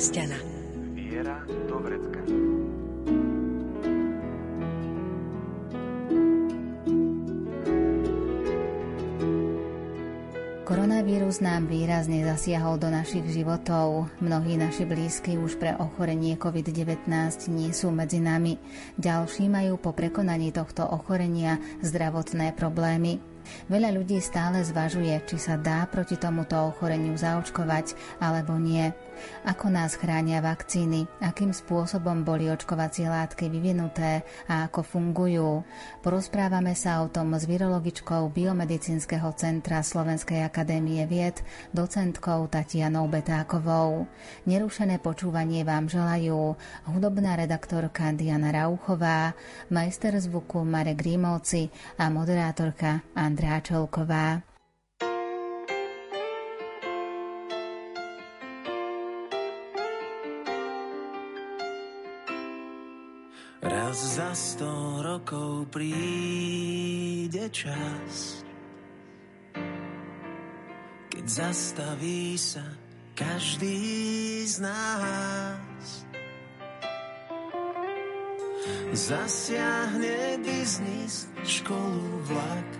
kresťana. Viera do vrecka. Koronavírus nám výrazne zasiahol do našich životov. Mnohí naši blízky už pre ochorenie COVID-19 nie sú medzi nami. Ďalší majú po prekonaní tohto ochorenia zdravotné problémy. Veľa ľudí stále zvažuje, či sa dá proti tomuto ochoreniu zaočkovať alebo nie. Ako nás chránia vakcíny, akým spôsobom boli očkovacie látky vyvinuté a ako fungujú. Porozprávame sa o tom s virologičkou Biomedicínskeho centra Slovenskej akadémie vied, docentkou Tatianou Betákovou. Nerušené počúvanie vám želajú hudobná redaktorka Diana Rauchová, majster zvuku Marek Rímovci a moderátorka Andrá Čelková. Raz za sto rokov príde čas, keď zastaví sa každý z nás. Zasiahne biznis, školu, vlak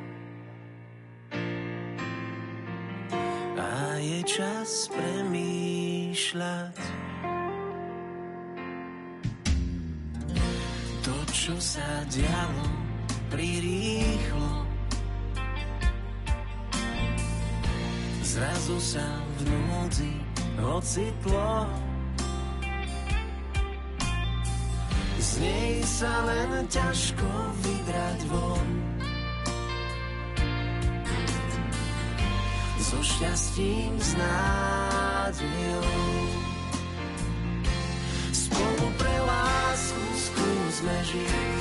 a je čas premýšľať. Čo sa dialo prirýchlo, zrazu sa v núdzi ocitlo. Z nej sa len ťažko vybrať von. So šťastím, s nádejou. Skúsme žiť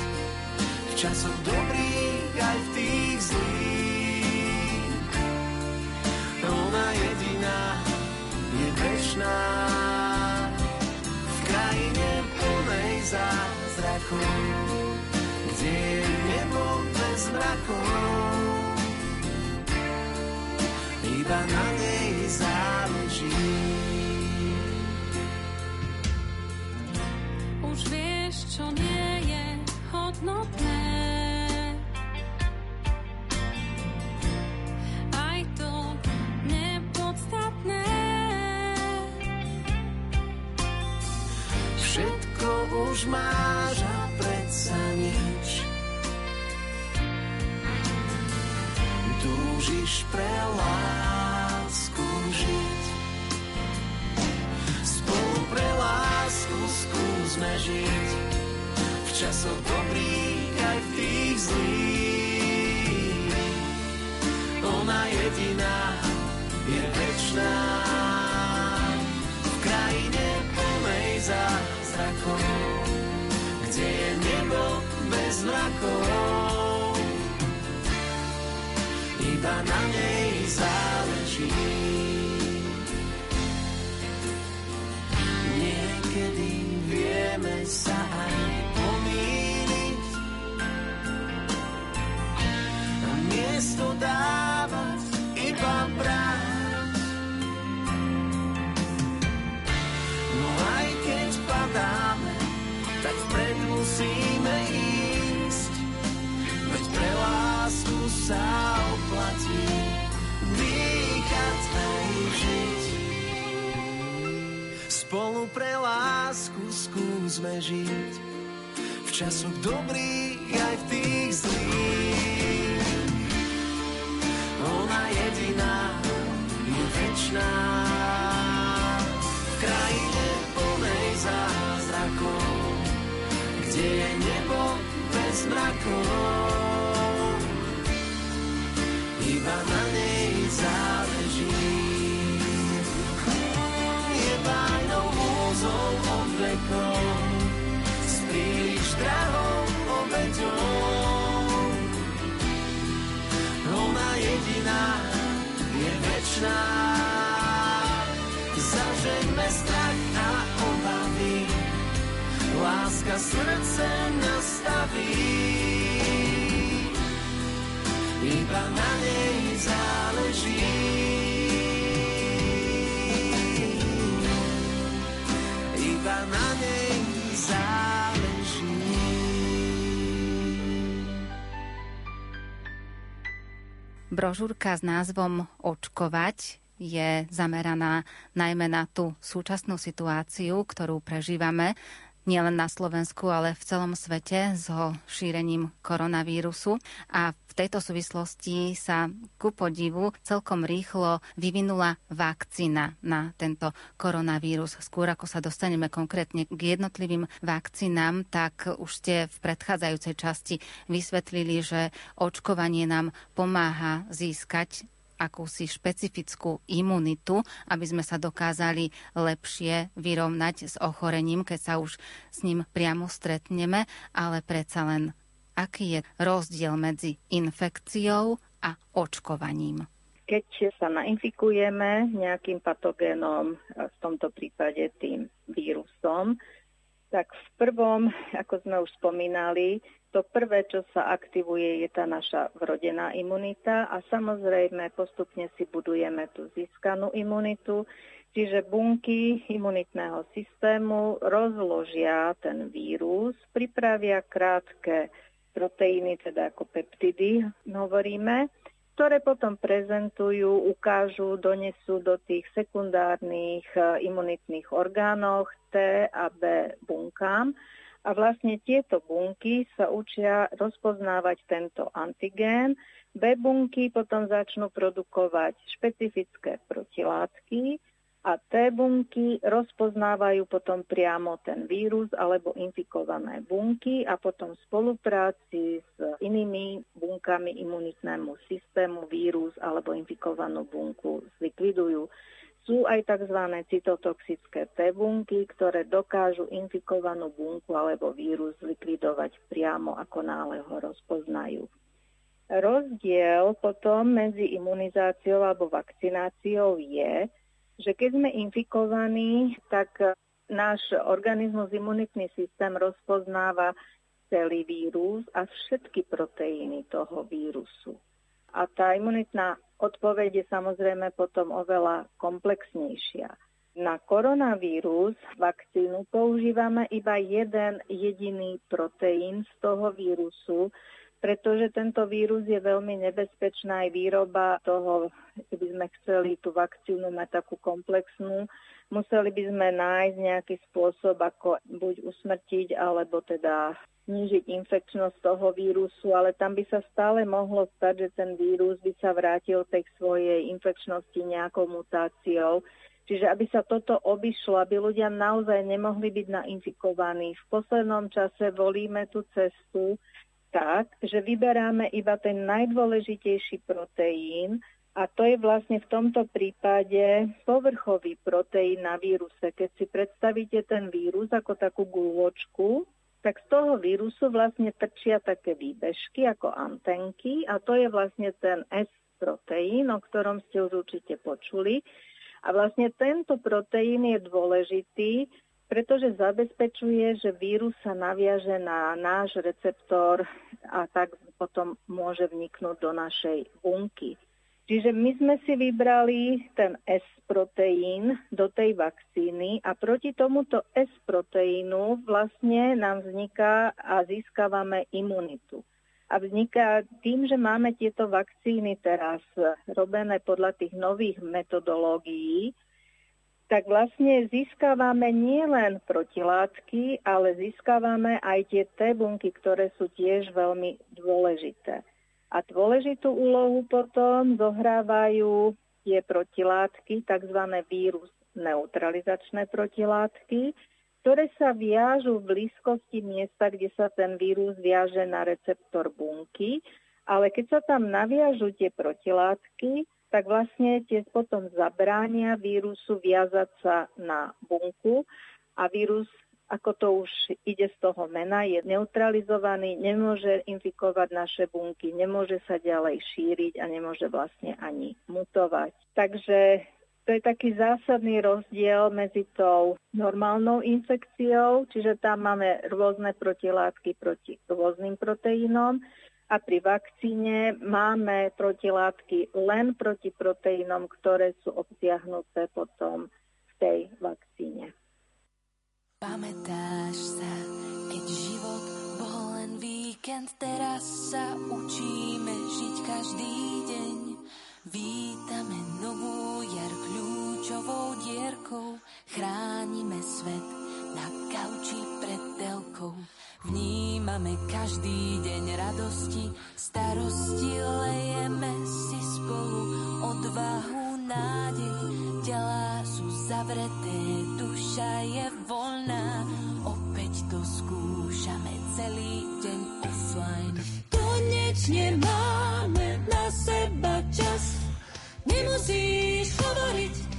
v časoch dobrých aj v tých zlých. Ona jediná je večná v krajine plnej zázrakov, kde je nebo bez mrakov. Iba na nej záleží. Už vieš, čo nie hodnotné. Aj to nepodstatné. Všetko už máš a predsa nič. Túžiš pre lásku žiť. Spolu pre lásku skúsme žiť. V časoch dobrých aj v tých zlých. Ona jediná je večná. V krajine plnej zázrakov, kde je nebo bez mrakov. Iba na nej skúsme žiť v časoch dobrých aj v tých zlých. Ona jediná je večná v krajine plnej zázrakov, kde je nebo bez mrakov. Iba na nej záleží. radosťou. Ona jediná je večná. Zažeňme strach a obavy, láska srdce nastaví. Iba na nej záleží. Brožúrka s názvom Očkovať je zameraná najmä na tú súčasnú situáciu, ktorú prežívame nielen na Slovensku, ale v celom svete so šírením koronavírusu. A v tejto súvislosti sa ku podivu celkom rýchlo vyvinula vakcína na tento koronavírus. Skôr ako sa dostaneme konkrétne k jednotlivým vakcínám, tak už ste v predchádzajúcej časti vysvetlili, že očkovanie nám pomáha získať akúsi špecifickú imunitu, aby sme sa dokázali lepšie vyrovnať s ochorením, keď sa už s ním priamo stretneme, ale predsa len aký je rozdiel medzi infekciou a očkovaním. Keď sa nainfikujeme nejakým patogénom, v tomto prípade tým vírusom, tak v prvom, ako sme už spomínali, to prvé, čo sa aktivuje, je tá naša vrodená imunita a samozrejme postupne si budujeme tú získanú imunitu, čiže bunky imunitného systému rozložia ten vírus, pripravia krátke proteíny, teda ako peptidy hovoríme, ktoré potom prezentujú, ukážu, donesú do tých sekundárnych eh, imunitných orgánov T a B bunkám a vlastne tieto bunky sa učia rozpoznávať tento antigén. B bunky potom začnú produkovať špecifické protilátky a T bunky rozpoznávajú potom priamo ten vírus alebo infikované bunky a potom v spolupráci s inými bunkami imunitnému systému vírus alebo infikovanú bunku zlikvidujú. Sú aj tzv. cytotoxické T bunky, ktoré dokážu infikovanú bunku alebo vírus likvidovať priamo, ako náhle ho rozpoznajú. Rozdiel potom medzi imunizáciou alebo vakcináciou je, že keď sme infikovaní, tak náš organizmus, imunitný systém rozpoznáva celý vírus a všetky proteíny toho vírusu. A tá imunitná odpoveď je samozrejme potom oveľa komplexnejšia. Na koronavírus vakcínu používame iba jeden jediný proteín z toho vírusu, pretože tento vírus je veľmi nebezpečná aj výroba toho, keby sme chceli tú vakcínu mať takú komplexnú, museli by sme nájsť nejaký spôsob, ako buď usmrtiť, alebo teda znížiť infekčnosť toho vírusu, ale tam by sa stále mohlo stať, že ten vírus by sa vrátil tej svojej infekčnosti nejakou mutáciou. Čiže aby sa toto obišlo, aby ľudia naozaj nemohli byť nainfikovaní. V poslednom čase volíme tú cestu tak, že vyberáme iba ten najdôležitejší proteín, a to je vlastne v tomto prípade povrchový proteín na víruse. Keď si predstavíte ten vírus ako takú gulôčku, tak z toho vírusu vlastne trčia také výbežky ako antenky a to je vlastne ten S-proteín, o ktorom ste už určite počuli. A vlastne tento proteín je dôležitý, pretože zabezpečuje, že vírus sa naviaže na náš receptor a tak potom môže vniknúť do našej bunky. Čiže my sme si vybrali ten S-proteín do tej vakcíny a proti tomuto S-proteínu vlastne nám vzniká a získavame imunitu. A vzniká tým, že máme tieto vakcíny teraz robené podľa tých nových metodológií, tak vlastne získavame nielen protilátky, ale získavame aj tie T bunky, ktoré sú tiež veľmi dôležité. A dôležitú úlohu potom zohrávajú tie protilátky, tzv. vírus neutralizačné protilátky, ktoré sa viažú v blízkosti miesta, kde sa ten vírus viaže na receptor bunky, ale keď sa tam naviažú tie protilátky, tak vlastne tie potom zabránia vírusu viazať sa na bunku a vírus ako to už ide z toho mena, je neutralizovaný, nemôže infikovať naše bunky, nemôže sa ďalej šíriť a nemôže vlastne ani mutovať. Takže to je taký zásadný rozdiel medzi tou normálnou infekciou, čiže tam máme rôzne protilátky proti rôznym proteínom a pri vakcíne máme protilátky len proti proteínom, ktoré sú obsiahnuté potom v tej vakcíne. Pamätáš sa, keď život bol len víkend, teraz sa učíme žiť každý deň. Vítame novú jar kľúčovou dierkou, chránime svet na kauči pred telkou. Vnímame každý deň radosti, starosti, lejeme si spolu odvahu, nádej. Tela sú zavreté, duša je voľná, opäť to skúšame celý deň offline. Konečne máme na seba čas, nemusíš hovoriť,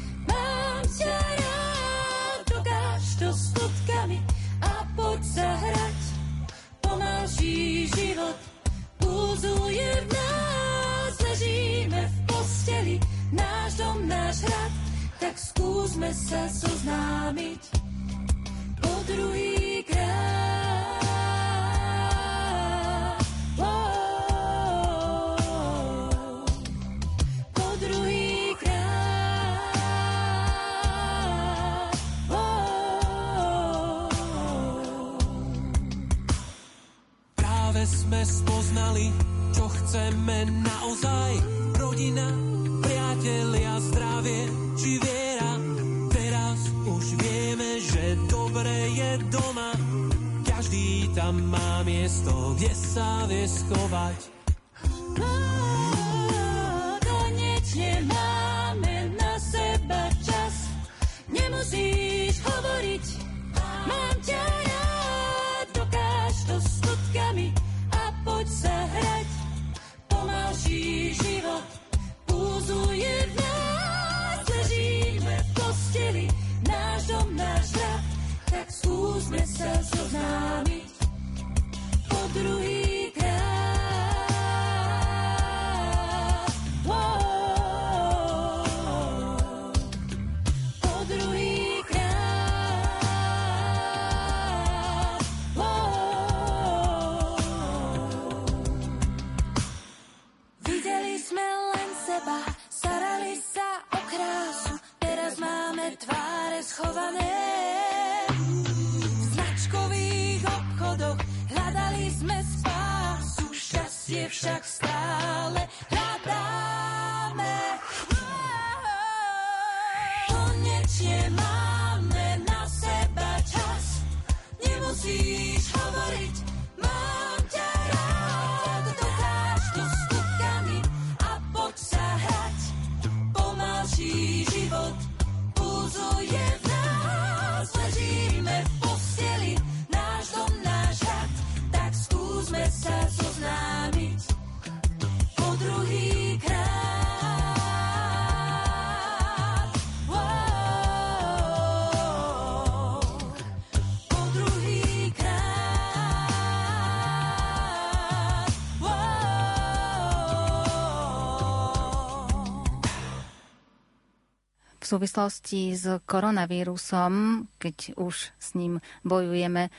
šťastie však stále súvislosti s koronavírusom, keď už s ním bojujeme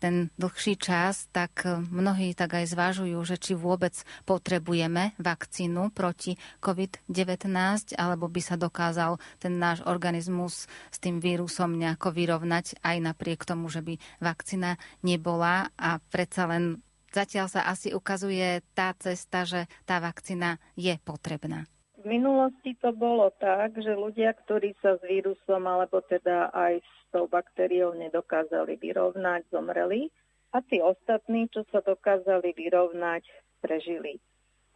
ten dlhší čas, tak mnohí tak aj zvážujú, že či vôbec potrebujeme vakcínu proti COVID-19, alebo by sa dokázal ten náš organizmus s tým vírusom nejako vyrovnať aj napriek tomu, že by vakcína nebola a predsa len zatiaľ sa asi ukazuje tá cesta, že tá vakcína je potrebná. V minulosti to bolo tak, že ľudia, ktorí sa s vírusom alebo teda aj s tou baktériou nedokázali vyrovnať, zomreli a tí ostatní, čo sa dokázali vyrovnať, prežili.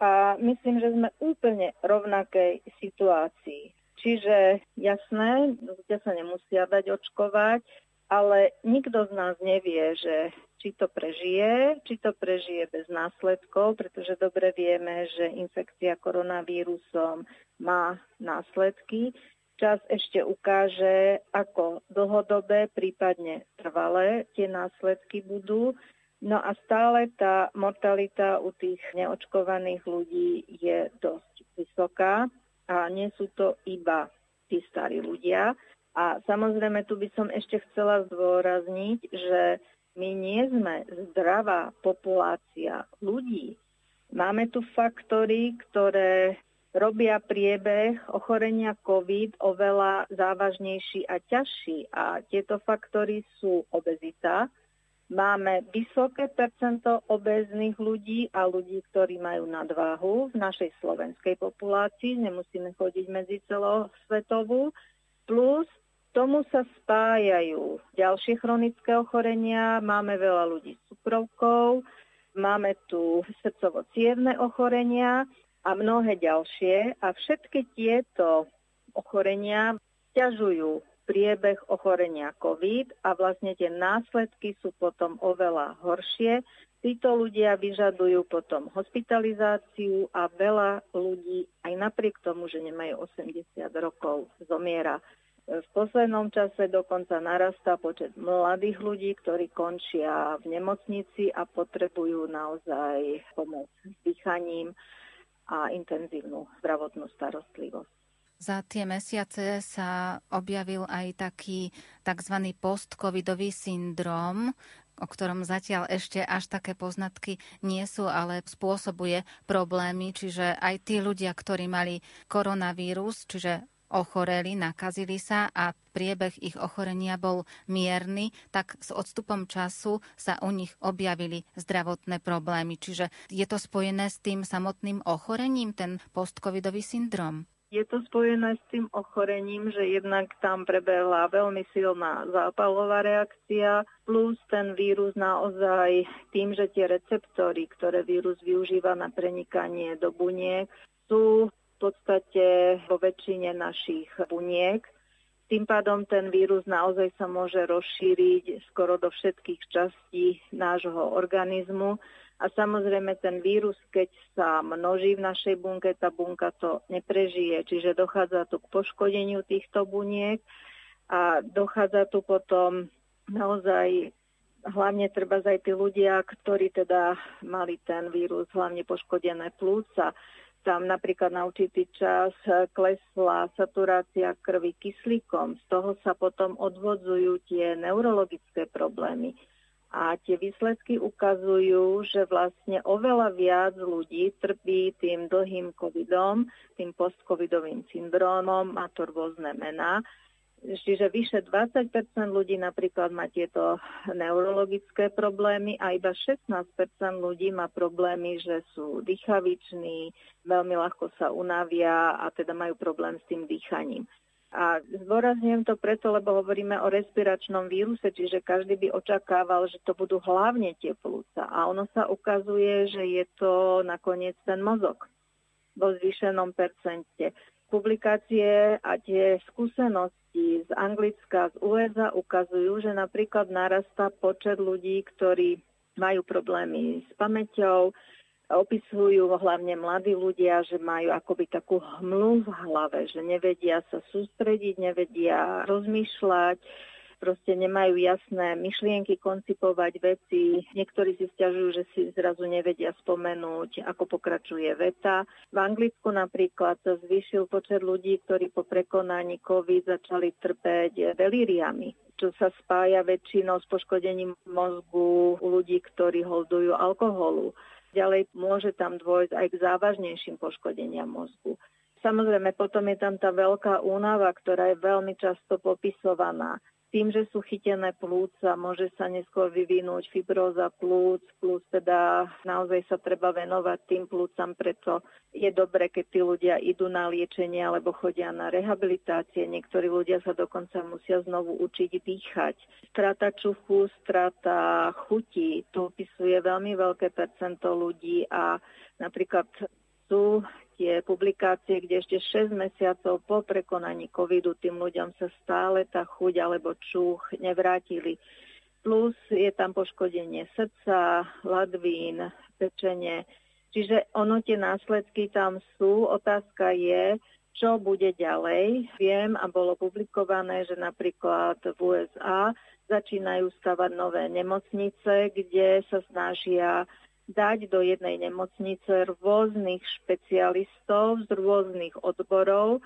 A myslím, že sme úplne rovnakej situácii. Čiže jasné, ľudia sa nemusia dať očkovať, ale nikto z nás nevie, že či to prežije, či to prežije bez následkov, pretože dobre vieme, že infekcia koronavírusom má následky. Čas ešte ukáže, ako dlhodobé, prípadne trvalé tie následky budú. No a stále tá mortalita u tých neočkovaných ľudí je dosť vysoká a nie sú to iba tí starí ľudia. A samozrejme tu by som ešte chcela zdôrazniť, že my nie sme zdravá populácia ľudí. Máme tu faktory, ktoré robia priebeh ochorenia COVID oveľa závažnejší a ťažší. A tieto faktory sú obezita. Máme vysoké percento obéznych ľudí a ľudí, ktorí majú nadváhu v našej slovenskej populácii. Nemusíme chodiť medzi celosvetovú. Plus tomu sa spájajú ďalšie chronické ochorenia. Máme veľa ľudí s cukrovkou, máme tu srdcovo ochorenia a mnohé ďalšie. A všetky tieto ochorenia ťažujú priebeh ochorenia COVID a vlastne tie následky sú potom oveľa horšie. Títo ľudia vyžadujú potom hospitalizáciu a veľa ľudí aj napriek tomu, že nemajú 80 rokov, zomiera. V poslednom čase dokonca narastá počet mladých ľudí, ktorí končia v nemocnici a potrebujú naozaj pomoc s dýchaním a intenzívnu zdravotnú starostlivosť. Za tie mesiace sa objavil aj taký tzv. post-covidový syndrom, o ktorom zatiaľ ešte až také poznatky nie sú, ale spôsobuje problémy, čiže aj tí ľudia, ktorí mali koronavírus, čiže ochoreli, nakazili sa a priebeh ich ochorenia bol mierny, tak s odstupom času sa u nich objavili zdravotné problémy. Čiže je to spojené s tým samotným ochorením, ten postcovidový syndrom? Je to spojené s tým ochorením, že jednak tam prebehla veľmi silná zápalová reakcia, plus ten vírus naozaj tým, že tie receptory, ktoré vírus využíva na prenikanie do buniek, sú podstate vo väčšine našich buniek. Tým pádom ten vírus naozaj sa môže rozšíriť skoro do všetkých častí nášho organizmu. A samozrejme ten vírus, keď sa množí v našej bunke, tá bunka to neprežije. Čiže dochádza tu k poškodeniu týchto buniek a dochádza tu potom naozaj hlavne treba aj tí ľudia, ktorí teda mali ten vírus, hlavne poškodené plúca, tam napríklad na určitý čas klesla saturácia krvi kyslíkom. Z toho sa potom odvodzujú tie neurologické problémy. A tie výsledky ukazujú, že vlastne oveľa viac ľudí trpí tým dlhým covidom, tým postcovidovým syndrómom, má to rôzne mená. Čiže vyše 20% ľudí napríklad má tieto neurologické problémy a iba 16% ľudí má problémy, že sú dýchaviční, veľmi ľahko sa unavia a teda majú problém s tým dýchaním. A zdôrazňujem to preto, lebo hovoríme o respiračnom víruse, čiže každý by očakával, že to budú hlavne tie plúca. A ono sa ukazuje, že je to nakoniec ten mozog vo zvýšenom percente. Publikácie a tie skúsenosti z Anglicka, z USA ukazujú, že napríklad narastá počet ľudí, ktorí majú problémy s pamäťou, opisujú hlavne mladí ľudia, že majú akoby takú hmlu v hlave, že nevedia sa sústrediť, nevedia rozmýšľať, proste nemajú jasné myšlienky koncipovať veci. Niektorí si stiažujú, že si zrazu nevedia spomenúť, ako pokračuje veta. V Anglicku napríklad sa zvýšil počet ľudí, ktorí po prekonaní COVID začali trpeť delíriami čo sa spája väčšinou s poškodením mozgu u ľudí, ktorí holdujú alkoholu. Ďalej môže tam dôjsť aj k závažnejším poškodeniam mozgu. Samozrejme, potom je tam tá veľká únava, ktorá je veľmi často popisovaná tým, že sú chytené plúca, môže sa neskôr vyvinúť fibróza plúc, plus teda naozaj sa treba venovať tým plúcam, preto je dobre, keď tí ľudia idú na liečenie alebo chodia na rehabilitácie. Niektorí ľudia sa dokonca musia znovu učiť dýchať. Strata čuchu, strata chutí, to opisuje veľmi veľké percento ľudí a napríklad sú tie publikácie, kde ešte 6 mesiacov po prekonaní covidu tým ľuďom sa stále tá chuť alebo čuch nevrátili. Plus je tam poškodenie srdca, ladvín, pečenie. Čiže ono tie následky tam sú. Otázka je, čo bude ďalej. Viem a bolo publikované, že napríklad v USA začínajú stavať nové nemocnice, kde sa snažia dať do jednej nemocnice rôznych špecialistov z rôznych odborov,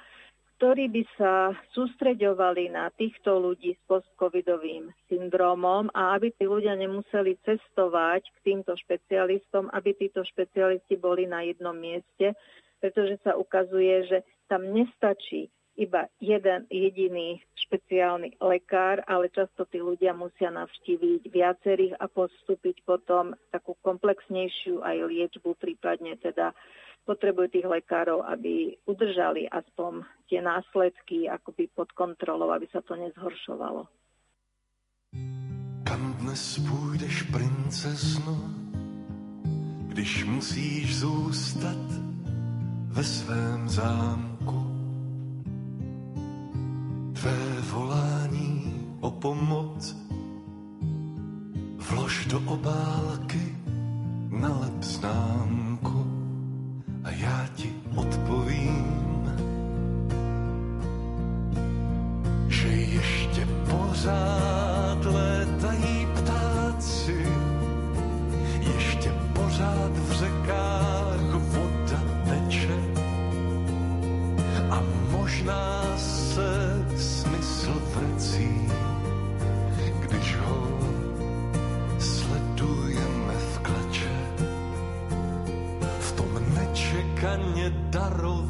ktorí by sa sústreďovali na týchto ľudí s postcovidovým syndromom a aby tí ľudia nemuseli cestovať k týmto špecialistom, aby títo špecialisti boli na jednom mieste, pretože sa ukazuje, že tam nestačí iba jeden jediný špeciálny lekár, ale často tí ľudia musia navštíviť viacerých a postúpiť potom takú komplexnejšiu aj liečbu, prípadne teda potrebujú tých lekárov, aby udržali aspoň tie následky akoby pod kontrolou, aby sa to nezhoršovalo. Kam dnes půjdeš, princezno, když musíš zůstat ve svém zámku? Tvé volání o pomoc. Vlož do obálky na známku a já ti odpovím, že ještě pořád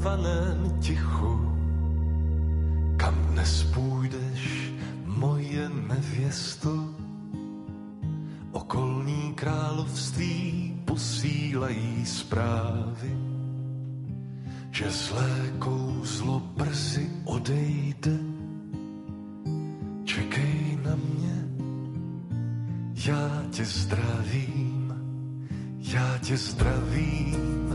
darovaném tichu, kam dnes půjdeš, moje nevěsto, okolní království posílají zprávy že zlé kouzlo brzy odejde. Čekej na mě, já tě zdravím, já tě zdravím.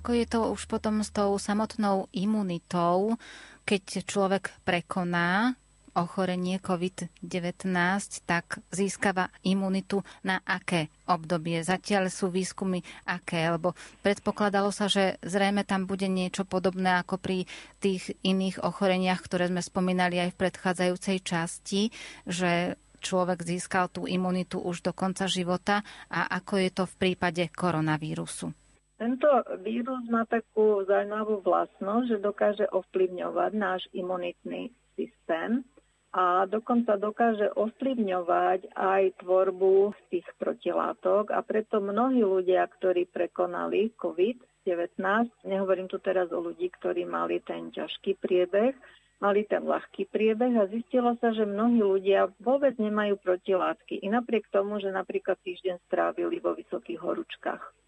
Ako je to už potom s tou samotnou imunitou, keď človek prekoná ochorenie COVID-19, tak získava imunitu na aké obdobie? Zatiaľ sú výskumy aké? Lebo predpokladalo sa, že zrejme tam bude niečo podobné ako pri tých iných ochoreniach, ktoré sme spomínali aj v predchádzajúcej časti, že človek získal tú imunitu už do konca života a ako je to v prípade koronavírusu. Tento vírus má takú zaujímavú vlastnosť, že dokáže ovplyvňovať náš imunitný systém a dokonca dokáže ovplyvňovať aj tvorbu tých protilátok a preto mnohí ľudia, ktorí prekonali COVID-19, nehovorím tu teraz o ľudí, ktorí mali ten ťažký priebeh, mali ten ľahký priebeh a zistilo sa, že mnohí ľudia vôbec nemajú protilátky. I napriek tomu, že napríklad týždeň strávili vo vysokých horúčkach.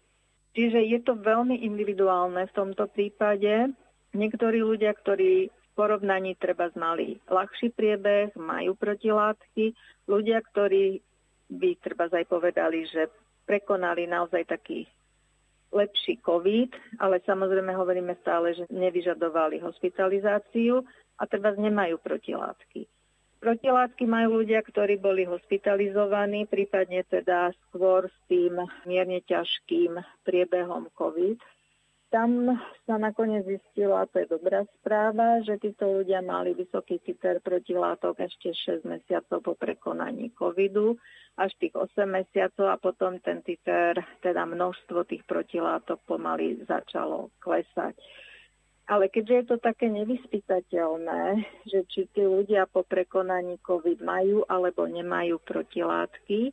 Čiže je to veľmi individuálne v tomto prípade. Niektorí ľudia, ktorí v porovnaní treba mali ľahší priebeh, majú protilátky. Ľudia, ktorí by treba aj povedali, že prekonali naozaj taký lepší COVID, ale samozrejme hovoríme stále, že nevyžadovali hospitalizáciu a treba nemajú protilátky. Protilátky majú ľudia, ktorí boli hospitalizovaní, prípadne teda skôr s tým mierne ťažkým priebehom COVID tam sa nakoniec zistilo, a to je dobrá správa, že títo ľudia mali vysoký titer protilátok ešte 6 mesiacov po prekonaní covidu, až tých 8 mesiacov a potom ten titer, teda množstvo tých protilátok pomaly začalo klesať. Ale keďže je to také nevyspytateľné, že či tí ľudia po prekonaní COVID majú alebo nemajú protilátky,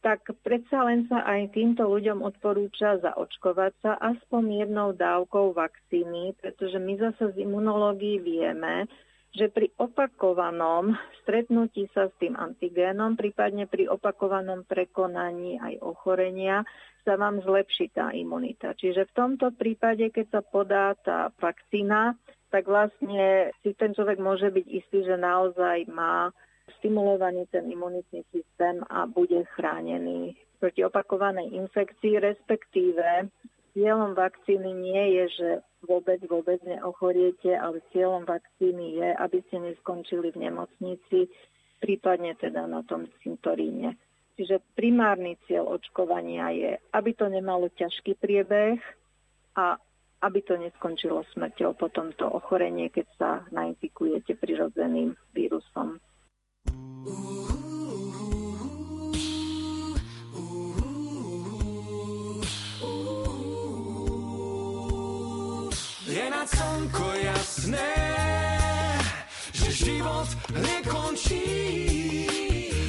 tak predsa len sa aj týmto ľuďom odporúča zaočkovať sa aspoň jednou dávkou vakcíny, pretože my zase z imunológii vieme, že pri opakovanom stretnutí sa s tým antigénom, prípadne pri opakovanom prekonaní aj ochorenia, sa vám zlepší tá imunita. Čiže v tomto prípade, keď sa podá tá vakcína, tak vlastne si ten človek môže byť istý, že naozaj má stimulovaný ten imunitný systém a bude chránený proti opakovanej infekcii, respektíve cieľom vakcíny nie je, že vôbec, vôbec neochoriete, ale cieľom vakcíny je, aby ste neskončili v nemocnici, prípadne teda na tom cintoríne. Čiže primárny cieľ očkovania je, aby to nemalo ťažký priebeh a aby to neskončilo smrťou po tomto ochorenie, keď sa nainfikujete prirodzeným vírusom. Je slnko jasné, že život nekončí.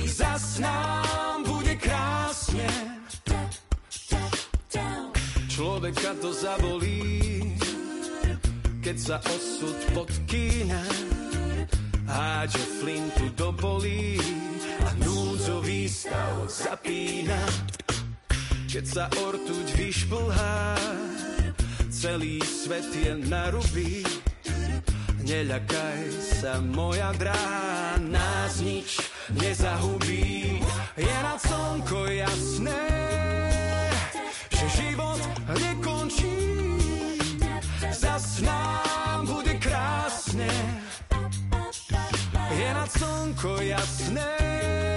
Zas nám bude krásne. Človeka to zabolí, keď sa osud podkýna hádže flintu do polí a núdzový stav zapína. Keď sa ortuť vyšplhá, celý svet je na ruby. Neľakaj sa, moja drahá, nás nič nezahubí. Je na slnko jasné, že život nekončí. Zas nám bude krásne, je nad slnko jasné.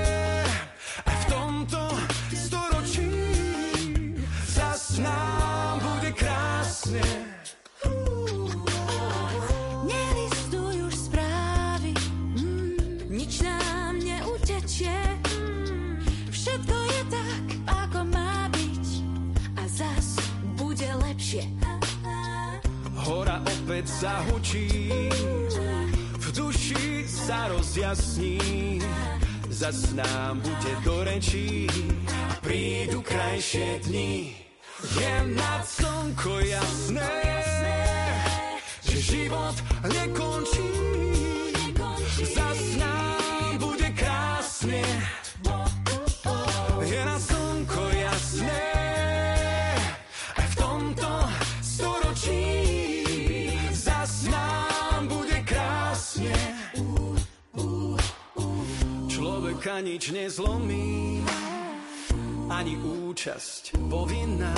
Opäť zahučí, v duši sa rozjasní, zas nám bude do rečí a prídu krajšie dni. Je nad slnko jasné, že život nekončí, zas nám nič nezlomí, ani účasť povinná.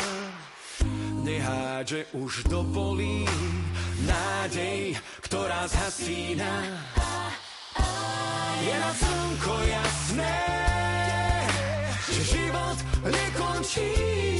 Nehádže už do polí nádej, ktorá zhasína. Je na slnko jasné, že život nekončí.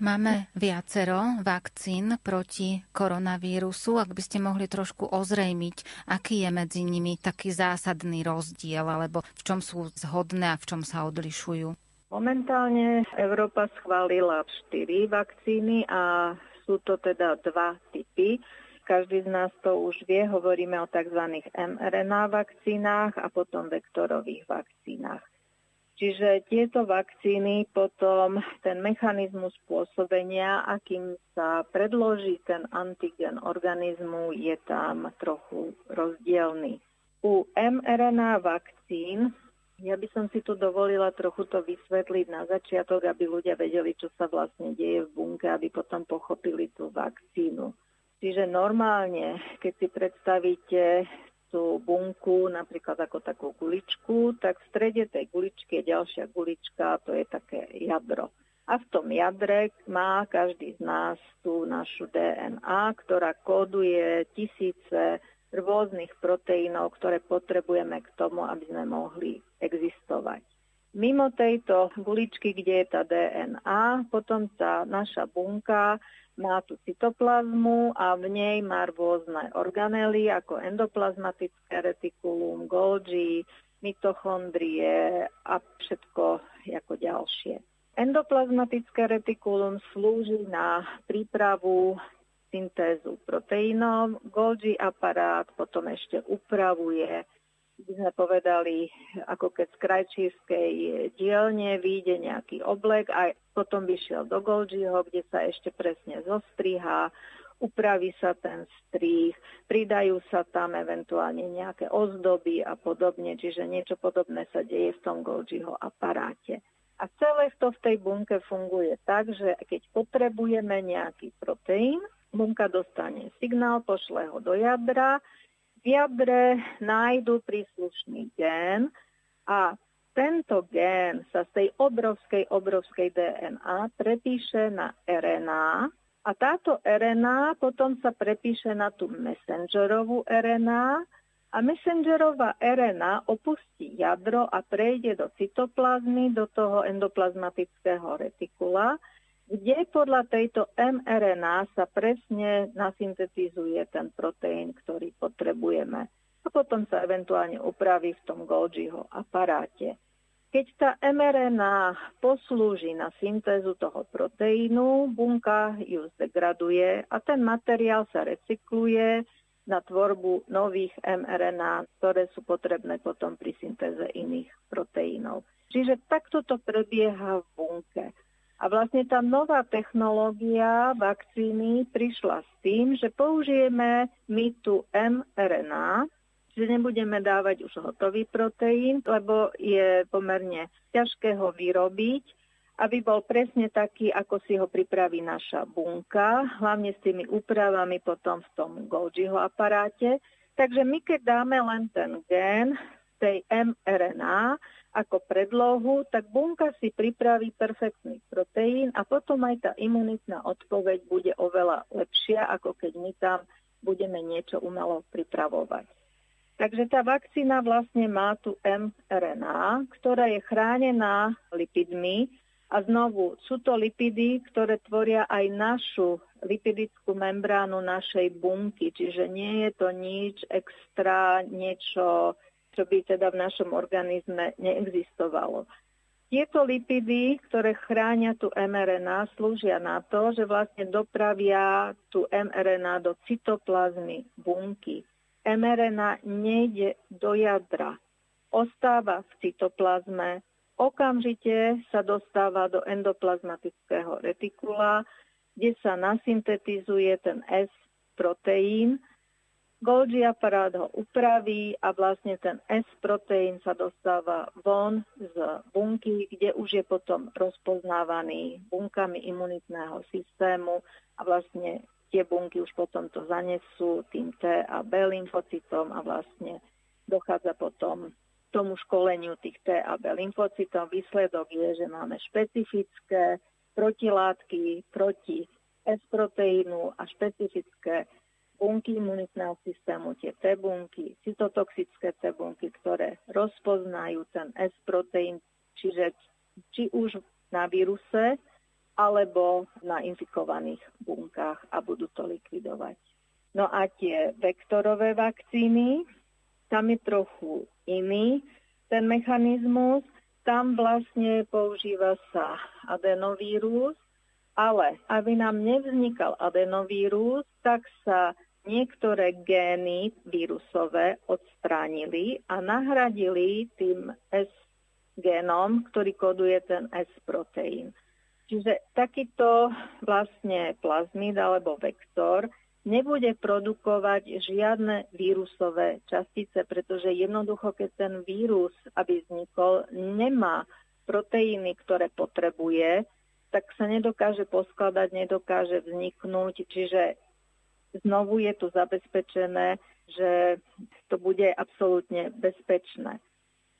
Máme viacero vakcín proti koronavírusu. Ak by ste mohli trošku ozrejmiť, aký je medzi nimi taký zásadný rozdiel, alebo v čom sú zhodné a v čom sa odlišujú. Momentálne Európa schválila 4 vakcíny a sú to teda dva typy. Každý z nás to už vie, hovoríme o tzv. mRNA vakcínach a potom vektorových vakcínach. Čiže tieto vakcíny potom ten mechanizmus pôsobenia, akým sa predloží ten antigen organizmu, je tam trochu rozdielný. U mRNA vakcín, ja by som si tu dovolila trochu to vysvetliť na začiatok, aby ľudia vedeli, čo sa vlastne deje v bunke, aby potom pochopili tú vakcínu. Čiže normálne, keď si predstavíte tú bunku napríklad ako takú guličku, tak v strede tej guličky je ďalšia gulička, to je také jadro. A v tom jadre má každý z nás tú našu DNA, ktorá kóduje tisíce rôznych proteínov, ktoré potrebujeme k tomu, aby sme mohli existovať. Mimo tejto guličky, kde je tá DNA, potom tá naša bunka má tú cytoplazmu a v nej má rôzne organely ako endoplazmatické retikulum, Golgi, mitochondrie a všetko ako ďalšie. Endoplazmatické retikulum slúži na prípravu syntézu proteínov, Golgi aparát potom ešte upravuje by sme povedali, ako keď z krajčírskej dielne vyjde nejaký oblek a potom by šiel do Golgiho, kde sa ešte presne zostriha, upraví sa ten strih, pridajú sa tam eventuálne nejaké ozdoby a podobne, čiže niečo podobné sa deje v tom Golgiho aparáte. A celé to v tej bunke funguje tak, že keď potrebujeme nejaký proteín, bunka dostane signál, pošle ho do jadra, v jadre nájdu príslušný gén a tento gén sa z tej obrovskej, obrovskej DNA prepíše na RNA a táto RNA potom sa prepíše na tú messengerovú RNA a messengerová RNA opustí jadro a prejde do cytoplazmy, do toho endoplazmatického retikula, kde podľa tejto mRNA sa presne nasyntetizuje ten proteín, ktorý potrebujeme. A potom sa eventuálne upraví v tom Golgiho aparáte. Keď tá mRNA poslúži na syntézu toho proteínu, bunka ju zdegraduje a ten materiál sa recykluje na tvorbu nových mRNA, ktoré sú potrebné potom pri syntéze iných proteínov. Čiže takto to prebieha v bunke. A vlastne tá nová technológia vakcíny prišla s tým, že použijeme my tú mRNA, že nebudeme dávať už hotový proteín, lebo je pomerne ťažké ho vyrobiť, aby bol presne taký, ako si ho pripraví naša bunka, hlavne s tými úpravami potom v tom Golgiho aparáte. Takže my keď dáme len ten gen tej mRNA, ako predlohu, tak bunka si pripraví perfektný proteín a potom aj tá imunitná odpoveď bude oveľa lepšia, ako keď my tam budeme niečo umelo pripravovať. Takže tá vakcína vlastne má tu mRNA, ktorá je chránená lipidmi a znovu sú to lipidy, ktoré tvoria aj našu lipidickú membránu našej bunky, čiže nie je to nič extra, niečo čo by teda v našom organizme neexistovalo. Tieto lipidy, ktoré chránia tú mRNA, slúžia na to, že vlastne dopravia tú mRNA do cytoplazmy bunky. mRNA nejde do jadra, ostáva v cytoplazme, okamžite sa dostáva do endoplazmatického retikula, kde sa nasyntetizuje ten S-proteín, Golgi aparát ho upraví a vlastne ten S-proteín sa dostáva von z bunky, kde už je potom rozpoznávaný bunkami imunitného systému a vlastne tie bunky už potom to zanesú tým T a B lymfocytom a vlastne dochádza potom tomu školeniu tých T a B lymfocytom. Výsledok je, že máme špecifické protilátky proti S-proteínu a špecifické bunky imunitného systému, tie T bunky, cytotoxické T bunky, ktoré rozpoznajú ten S-proteín, čiže či už na víruse, alebo na infikovaných bunkách a budú to likvidovať. No a tie vektorové vakcíny, tam je trochu iný ten mechanizmus. Tam vlastne používa sa adenovírus, Ale aby nám nevznikal adenovírus, tak sa niektoré gény vírusové odstránili a nahradili tým S génom, ktorý koduje ten S proteín. Čiže takýto vlastne plazmid alebo vektor nebude produkovať žiadne vírusové častice, pretože jednoducho, keď ten vírus, aby vznikol, nemá proteíny, ktoré potrebuje, tak sa nedokáže poskladať, nedokáže vzniknúť. Čiže znovu je tu zabezpečené, že to bude absolútne bezpečné.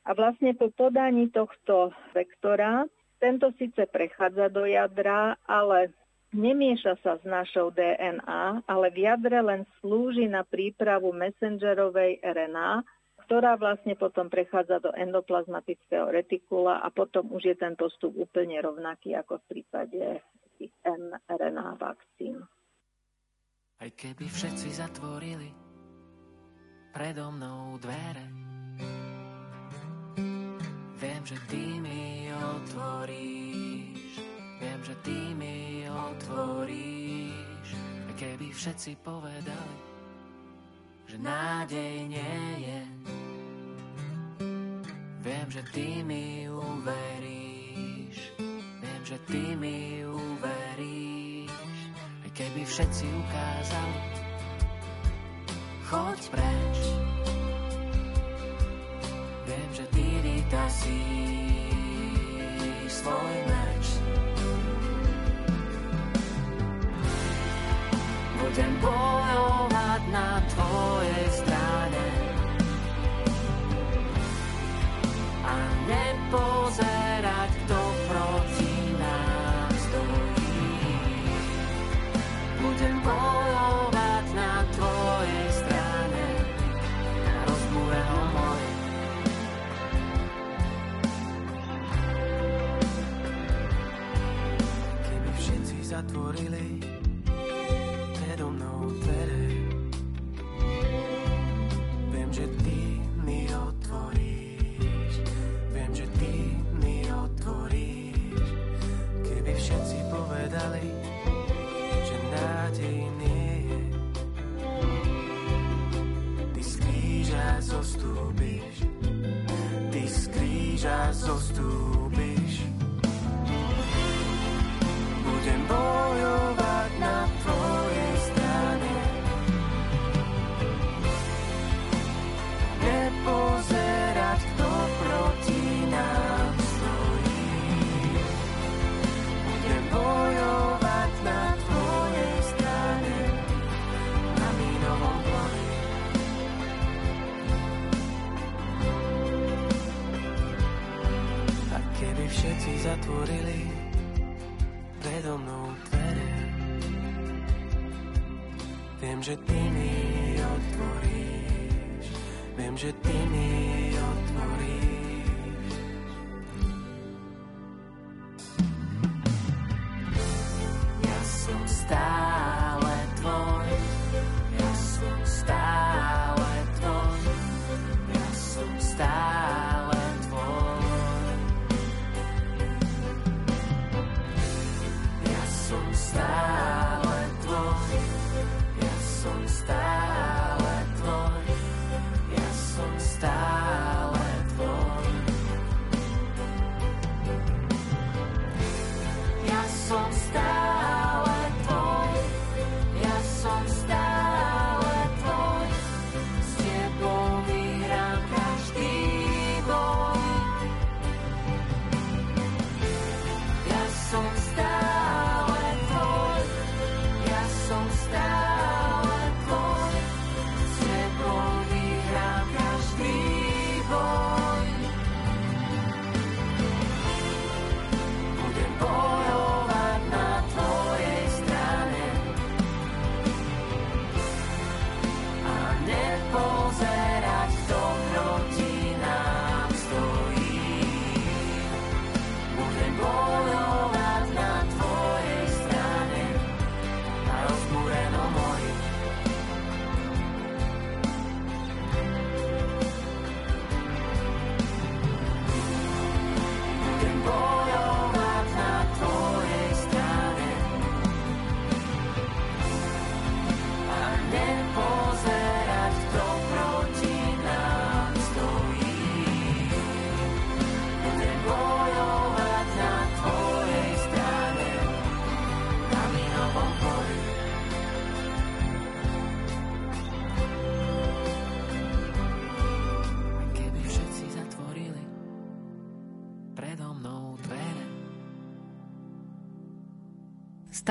A vlastne po podaní tohto vektora tento síce prechádza do jadra, ale nemieša sa s našou DNA, ale v jadre len slúži na prípravu messengerovej RNA, ktorá vlastne potom prechádza do endoplazmatického retikula a potom už je ten postup úplne rovnaký ako v prípade tých mRNA vakcín. Aj keby všetci zatvorili predo mnou dvere, viem, že ty mi otvoríš, viem, že ty mi otvoríš. A keby všetci povedali, že nádej nie je, viem, že ty mi uveríš, viem, že ty mi uveríš. Keby všetci ukázali, choď preč, viem, že ty vytasíš svoj meč. Budem bojovať na tvojej strane. A nepozerať, Budem bojovať kríža zostúpiš.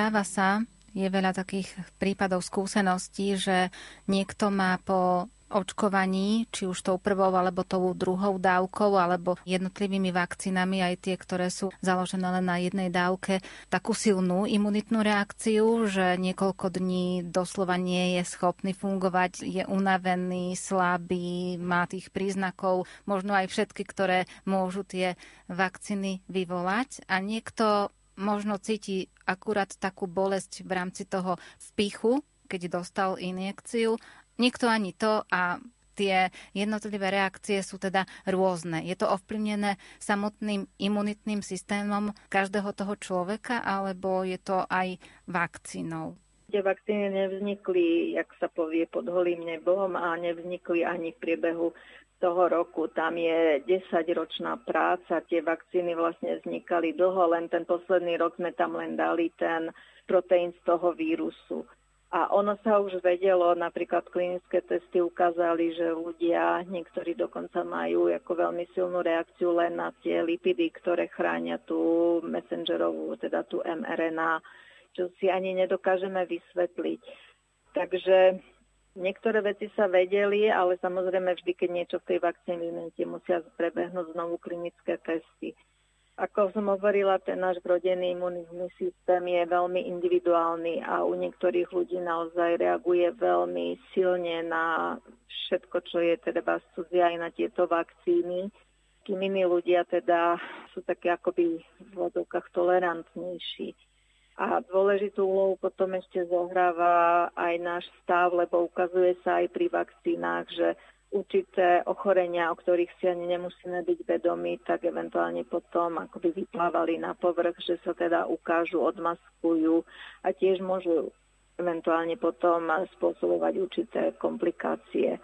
Stáva sa, je veľa takých prípadov skúseností, že niekto má po očkovaní, či už tou prvou alebo tou druhou dávkou, alebo jednotlivými vakcínami, aj tie, ktoré sú založené len na jednej dávke, takú silnú imunitnú reakciu, že niekoľko dní doslova nie je schopný fungovať, je unavený, slabý, má tých príznakov, možno aj všetky, ktoré môžu tie vakcíny vyvolať. A niekto možno cíti akurát takú bolesť v rámci toho vpichu, keď dostal injekciu. Niekto ani to a tie jednotlivé reakcie sú teda rôzne. Je to ovplyvnené samotným imunitným systémom každého toho človeka, alebo je to aj vakcínou? Tie vakcíny nevznikli, jak sa povie, pod holým nebom a nevznikli ani v priebehu toho roku. Tam je 10-ročná práca, tie vakcíny vlastne vznikali dlho, len ten posledný rok sme tam len dali ten proteín z toho vírusu. A ono sa už vedelo, napríklad klinické testy ukázali, že ľudia, niektorí dokonca majú ako veľmi silnú reakciu len na tie lipidy, ktoré chránia tú messengerovú, teda tú mRNA, čo si ani nedokážeme vysvetliť. Takže Niektoré veci sa vedeli, ale samozrejme vždy, keď niečo v tej vakcíne musia prebehnúť znovu klinické testy. Ako som hovorila, ten náš vrodený imunitný systém je veľmi individuálny a u niektorých ľudí naozaj reaguje veľmi silne na všetko, čo je teda cudzia aj na tieto vakcíny. Kým iní ľudia teda sú také akoby v vodovkách tolerantnejší. A dôležitú úlohu potom ešte zohráva aj náš stav, lebo ukazuje sa aj pri vakcínach, že určité ochorenia, o ktorých si ani nemusíme byť vedomí, tak eventuálne potom akoby vyplávali na povrch, že sa teda ukážu, odmaskujú a tiež môžu eventuálne potom spôsobovať určité komplikácie.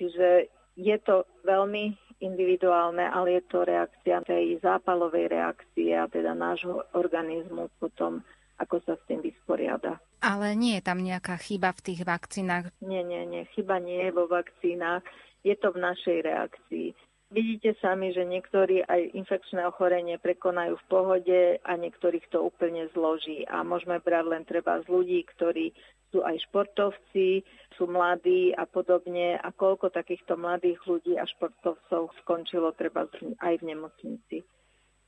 Čiže je to veľmi individuálne, ale je to reakcia tej zápalovej reakcie a teda nášho organizmu potom ako sa s tým vysporiada. Ale nie je tam nejaká chyba v tých vakcínach? Nie, nie, nie. Chyba nie je vo vakcínach. Je to v našej reakcii. Vidíte sami, že niektorí aj infekčné ochorenie prekonajú v pohode a niektorých to úplne zloží. A môžeme brať len treba z ľudí, ktorí sú aj športovci, sú mladí a podobne. A koľko takýchto mladých ľudí a športovcov skončilo treba aj v nemocnici.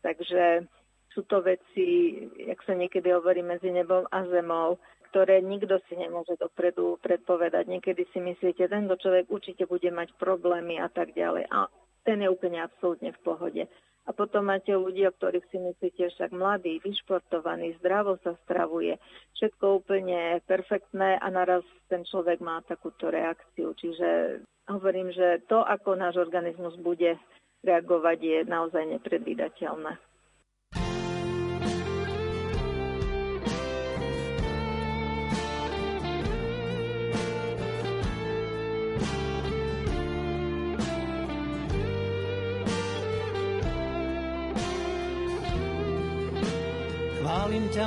Takže sú to veci, jak sa niekedy hovorí, medzi nebom a zemou, ktoré nikto si nemôže dopredu predpovedať. Niekedy si myslíte, tento človek určite bude mať problémy a tak ďalej. A ten je úplne absolútne v pohode. A potom máte ľudí, o ktorých si myslíte, však mladý, vyšportovaný, zdravo sa stravuje, všetko úplne perfektné a naraz ten človek má takúto reakciu. Čiže hovorím, že to, ako náš organizmus bude reagovať, je naozaj nepredvídateľné.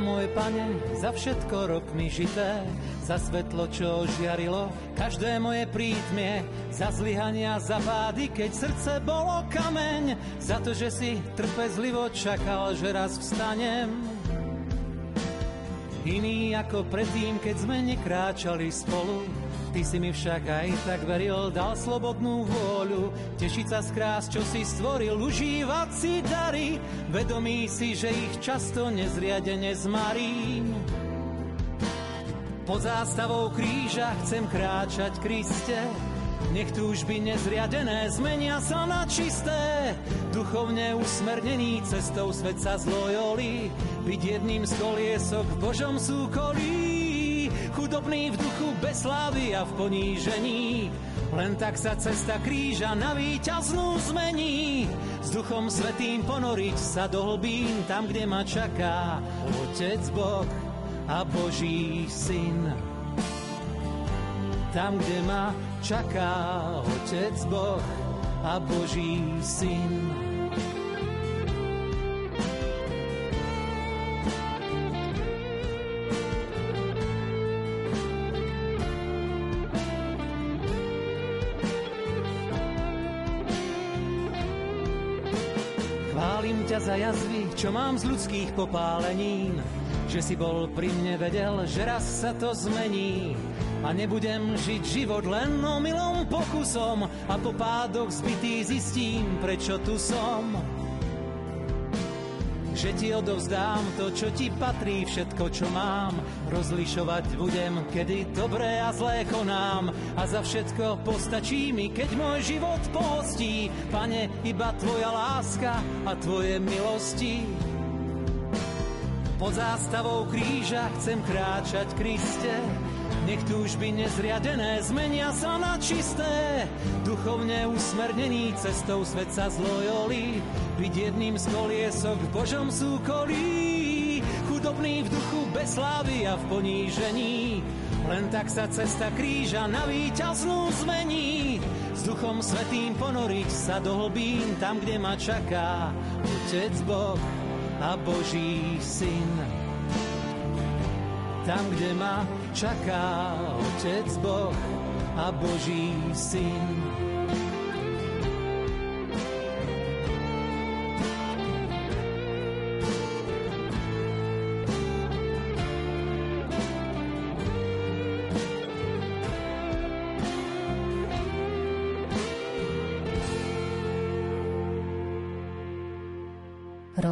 Môj pane, za všetko rokmi žité, za svetlo, čo žiarilo každé moje prítmie, za zlyhania, za pády, keď srdce bolo kameň, za to, že si trpezlivo čakal, že raz vstanem. Iný ako predtým, keď sme nekráčali spolu, Ty si mi však aj tak veril, dal slobodnú vôľu, tešiť sa z krás, čo si stvoril, užívať si dary, vedomí si, že ich často nezriadene zmarím. Pod zástavou kríža chcem kráčať Kriste, nech túžby nezriadené zmenia sa na čisté. Duchovne usmernený cestou svet sa zlojoli, byť jedným z koliesok v Božom súkolí chudobný v duchu bez slávy a v ponížení. Len tak sa cesta kríža na víťaznú zmení. S duchom svetým ponoriť sa do hlbín, tam, kde ma čaká Otec Boh a Boží Syn. Tam, kde ma čaká Otec Boh a Boží Syn. Za jazvy, čo mám z ľudských popálenín. že si bol pri mne vedel, že raz sa to zmení a nebudem žiť život len omylom pokusom a po pádoch zbytý zistím, prečo tu som že ti odovzdám to, čo ti patrí, všetko, čo mám. Rozlišovať budem, kedy dobré a zlé konám. A za všetko postačí mi, keď môj život pohostí. Pane, iba tvoja láska a tvoje milosti. Pod zástavou kríža chcem kráčať, Kriste, nech túžby nezriadené zmenia sa na čisté. Duchovne usmernený cestou svet sa zlojolí, byť jedným z koliesok v Božom súkolí. Chudobný v duchu bez slávy a v ponížení, len tak sa cesta kríža na víťaznú zmení. S duchom svetým ponoriť sa do hlbín, tam, kde ma čaká Otec Boh a Boží Syn tam, kde ma čaká Otec Boh a Boží Syn.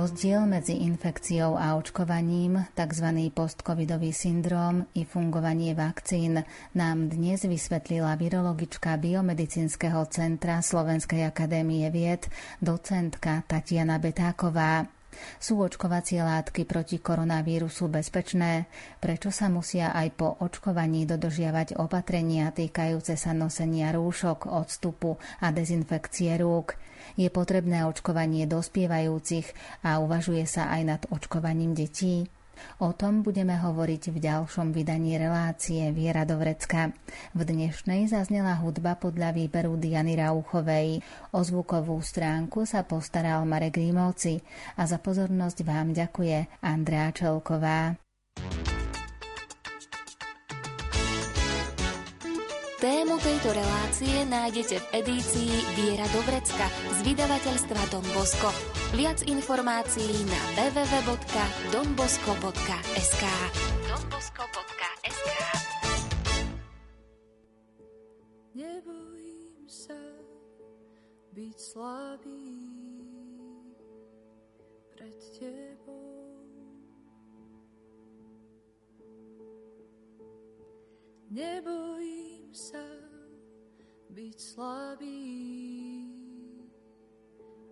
Rozdiel medzi infekciou a očkovaním, tzv. postcovidový syndrom i fungovanie vakcín nám dnes vysvetlila virologička Biomedicínskeho centra Slovenskej akadémie vied, docentka Tatiana Betáková. Sú očkovacie látky proti koronavírusu bezpečné? Prečo sa musia aj po očkovaní dodržiavať opatrenia týkajúce sa nosenia rúšok, odstupu a dezinfekcie rúk? Je potrebné očkovanie dospievajúcich a uvažuje sa aj nad očkovaním detí? O tom budeme hovoriť v ďalšom vydaní relácie Viera do vrecka. V dnešnej zaznela hudba podľa výberu Diany Rauchovej. O zvukovú stránku sa postaral Marek Rímovci a za pozornosť vám ďakuje Andrea Čelková. Tému tejto relácie nájdete v edícii Viera Dobrecka z vydavateľstva Don Bosco. Viac informácií na www.donbosco.sk donbosco.sk Nebojím sa byť slabý pred tebou. Nebojím sa byť slabý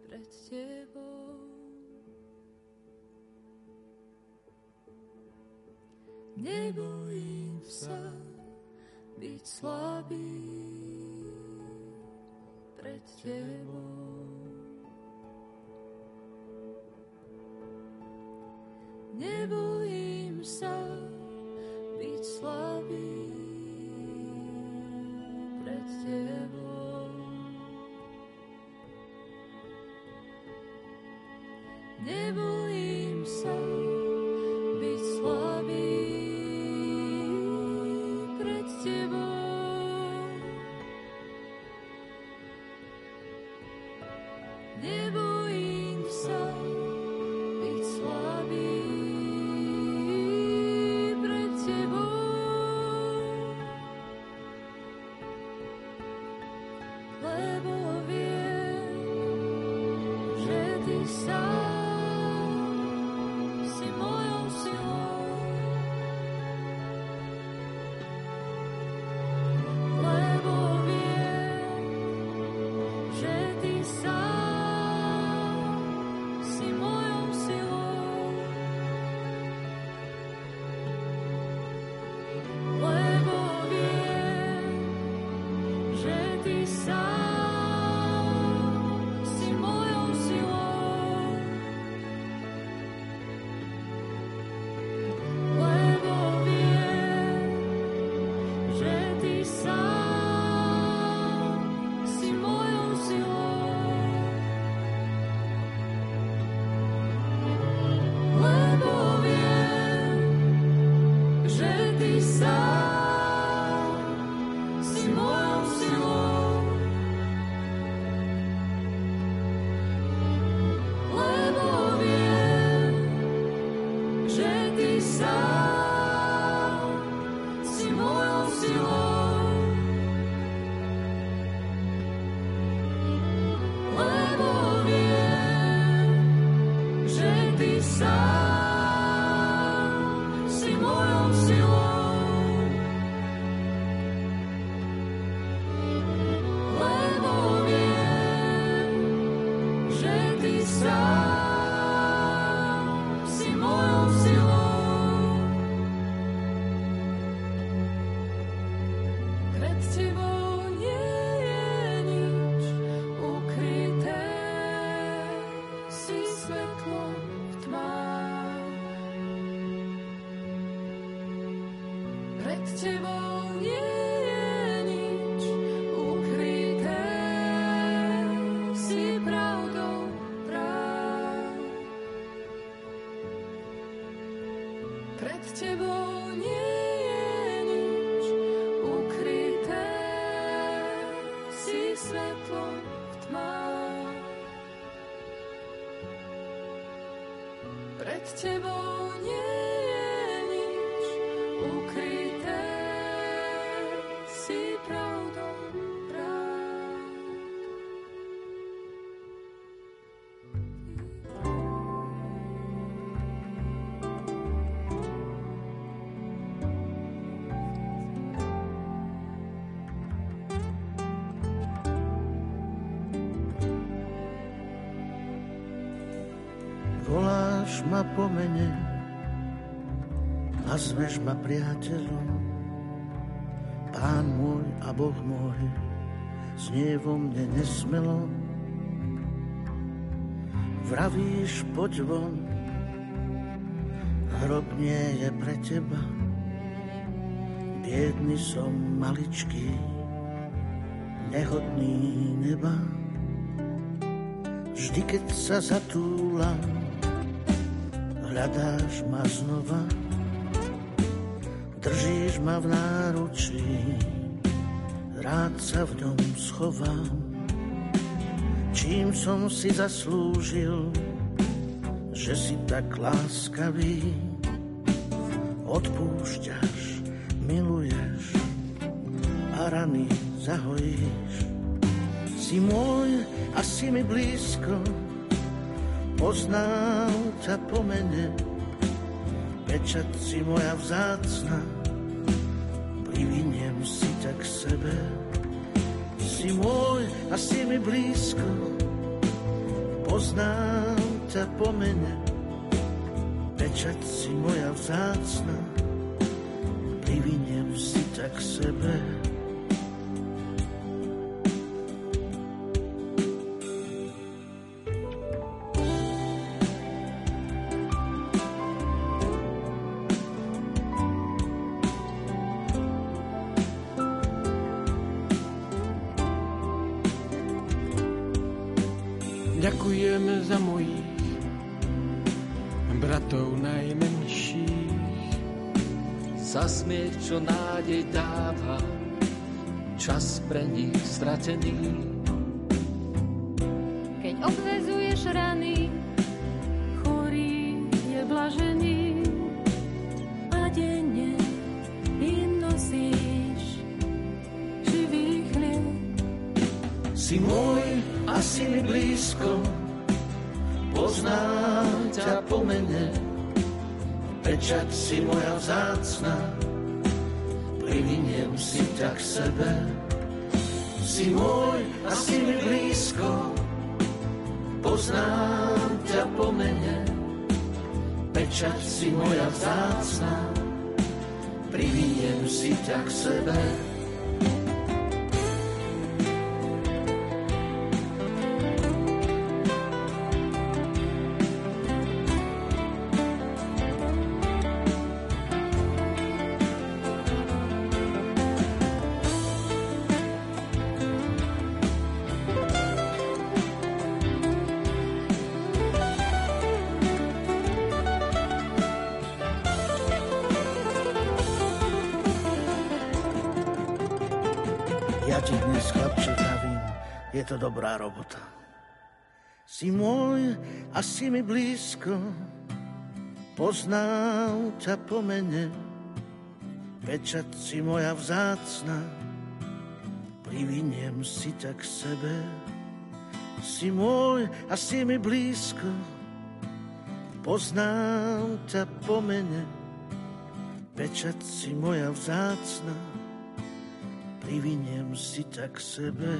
pred tebou. Nebojím sa byť slabý pred tebou. Nebojím sa byť slabý Nebojím sa byť slabý pred tebou. Nebojím ma po mene, nazveš ma priateľom. Pán môj a Boh môj, znie vo mne nesmelo. Vravíš, poď von, hrob nie je pre teba. Biedný som maličký, nehodný neba. Vždy, keď sa zatúlam, hľadáš ma znova, držíš ma v náručí, rád sa v ňom schovám. Čím som si zaslúžil, že si tak láskavý, odpúšťaš, miluješ a rany zahojíš. Si môj a si mi blízko, Poznám ťa po mene, pečať si moja vzácna, priviniem si ťa k sebe. Si môj a si mi blízko, poznám ťa po mene, pečať si moja vzácna, priviniem si ťa k sebe. Poznám ťa po mene, pečať si moja vzácna, priviniem si ťa k sebe. Si môj a si mi blízko, poznám ťa po mene. Pečať si moja vzácna, priviniem si ťa k sebe. Dobrá robota. Si môj a si mi blízko, poznám ťa po mene, pečať si moja vzácna, priviniem si ťa k sebe. Si môj a si mi blízko, poznám ťa po mene, pečať si moja vzácna, priviniem si ťa k sebe.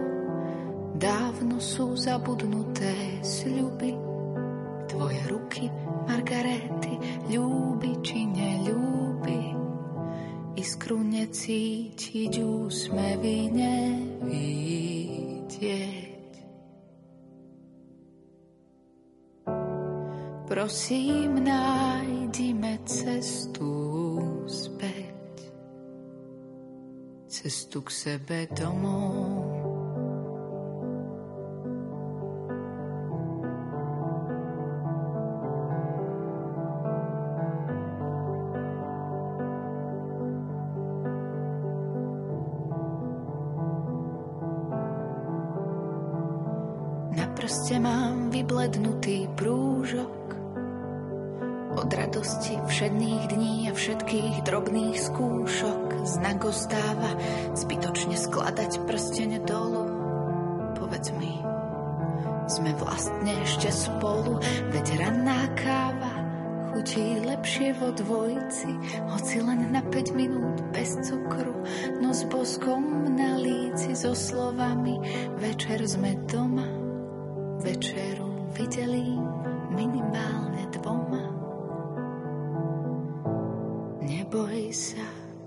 Dávno sú zabudnuté sľuby, tvoje ruky, Margarety, ľúbi či neľúbi. Iskru necítiť, úsmevy nevidieť. Prosím, nájdime cestu späť, cestu k sebe domov. Drobných skúšok. Znak ostáva zbytočne skladať prstene dolu. Povedz mi, sme vlastne ešte spolu, veď ranná káva chutí lepšie vo dvojici, hoci len na 5 minút bez cukru, no s boskom na líci so slovami večer sme doma, večeru videli minimálne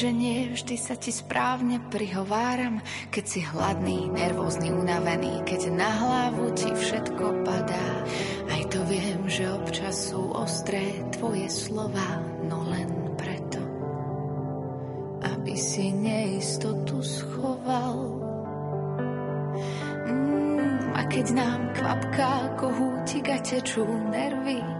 Že nie vždy sa ti správne prihováram, keď si hladný, nervózny, unavený, keď na hlavu ti všetko padá. Aj to viem, že občas sú ostré tvoje slova, no len preto, aby si neistotu schoval. Mm, a keď nám kvapká kohútik a tečú nervy,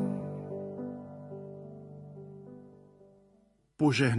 Požehná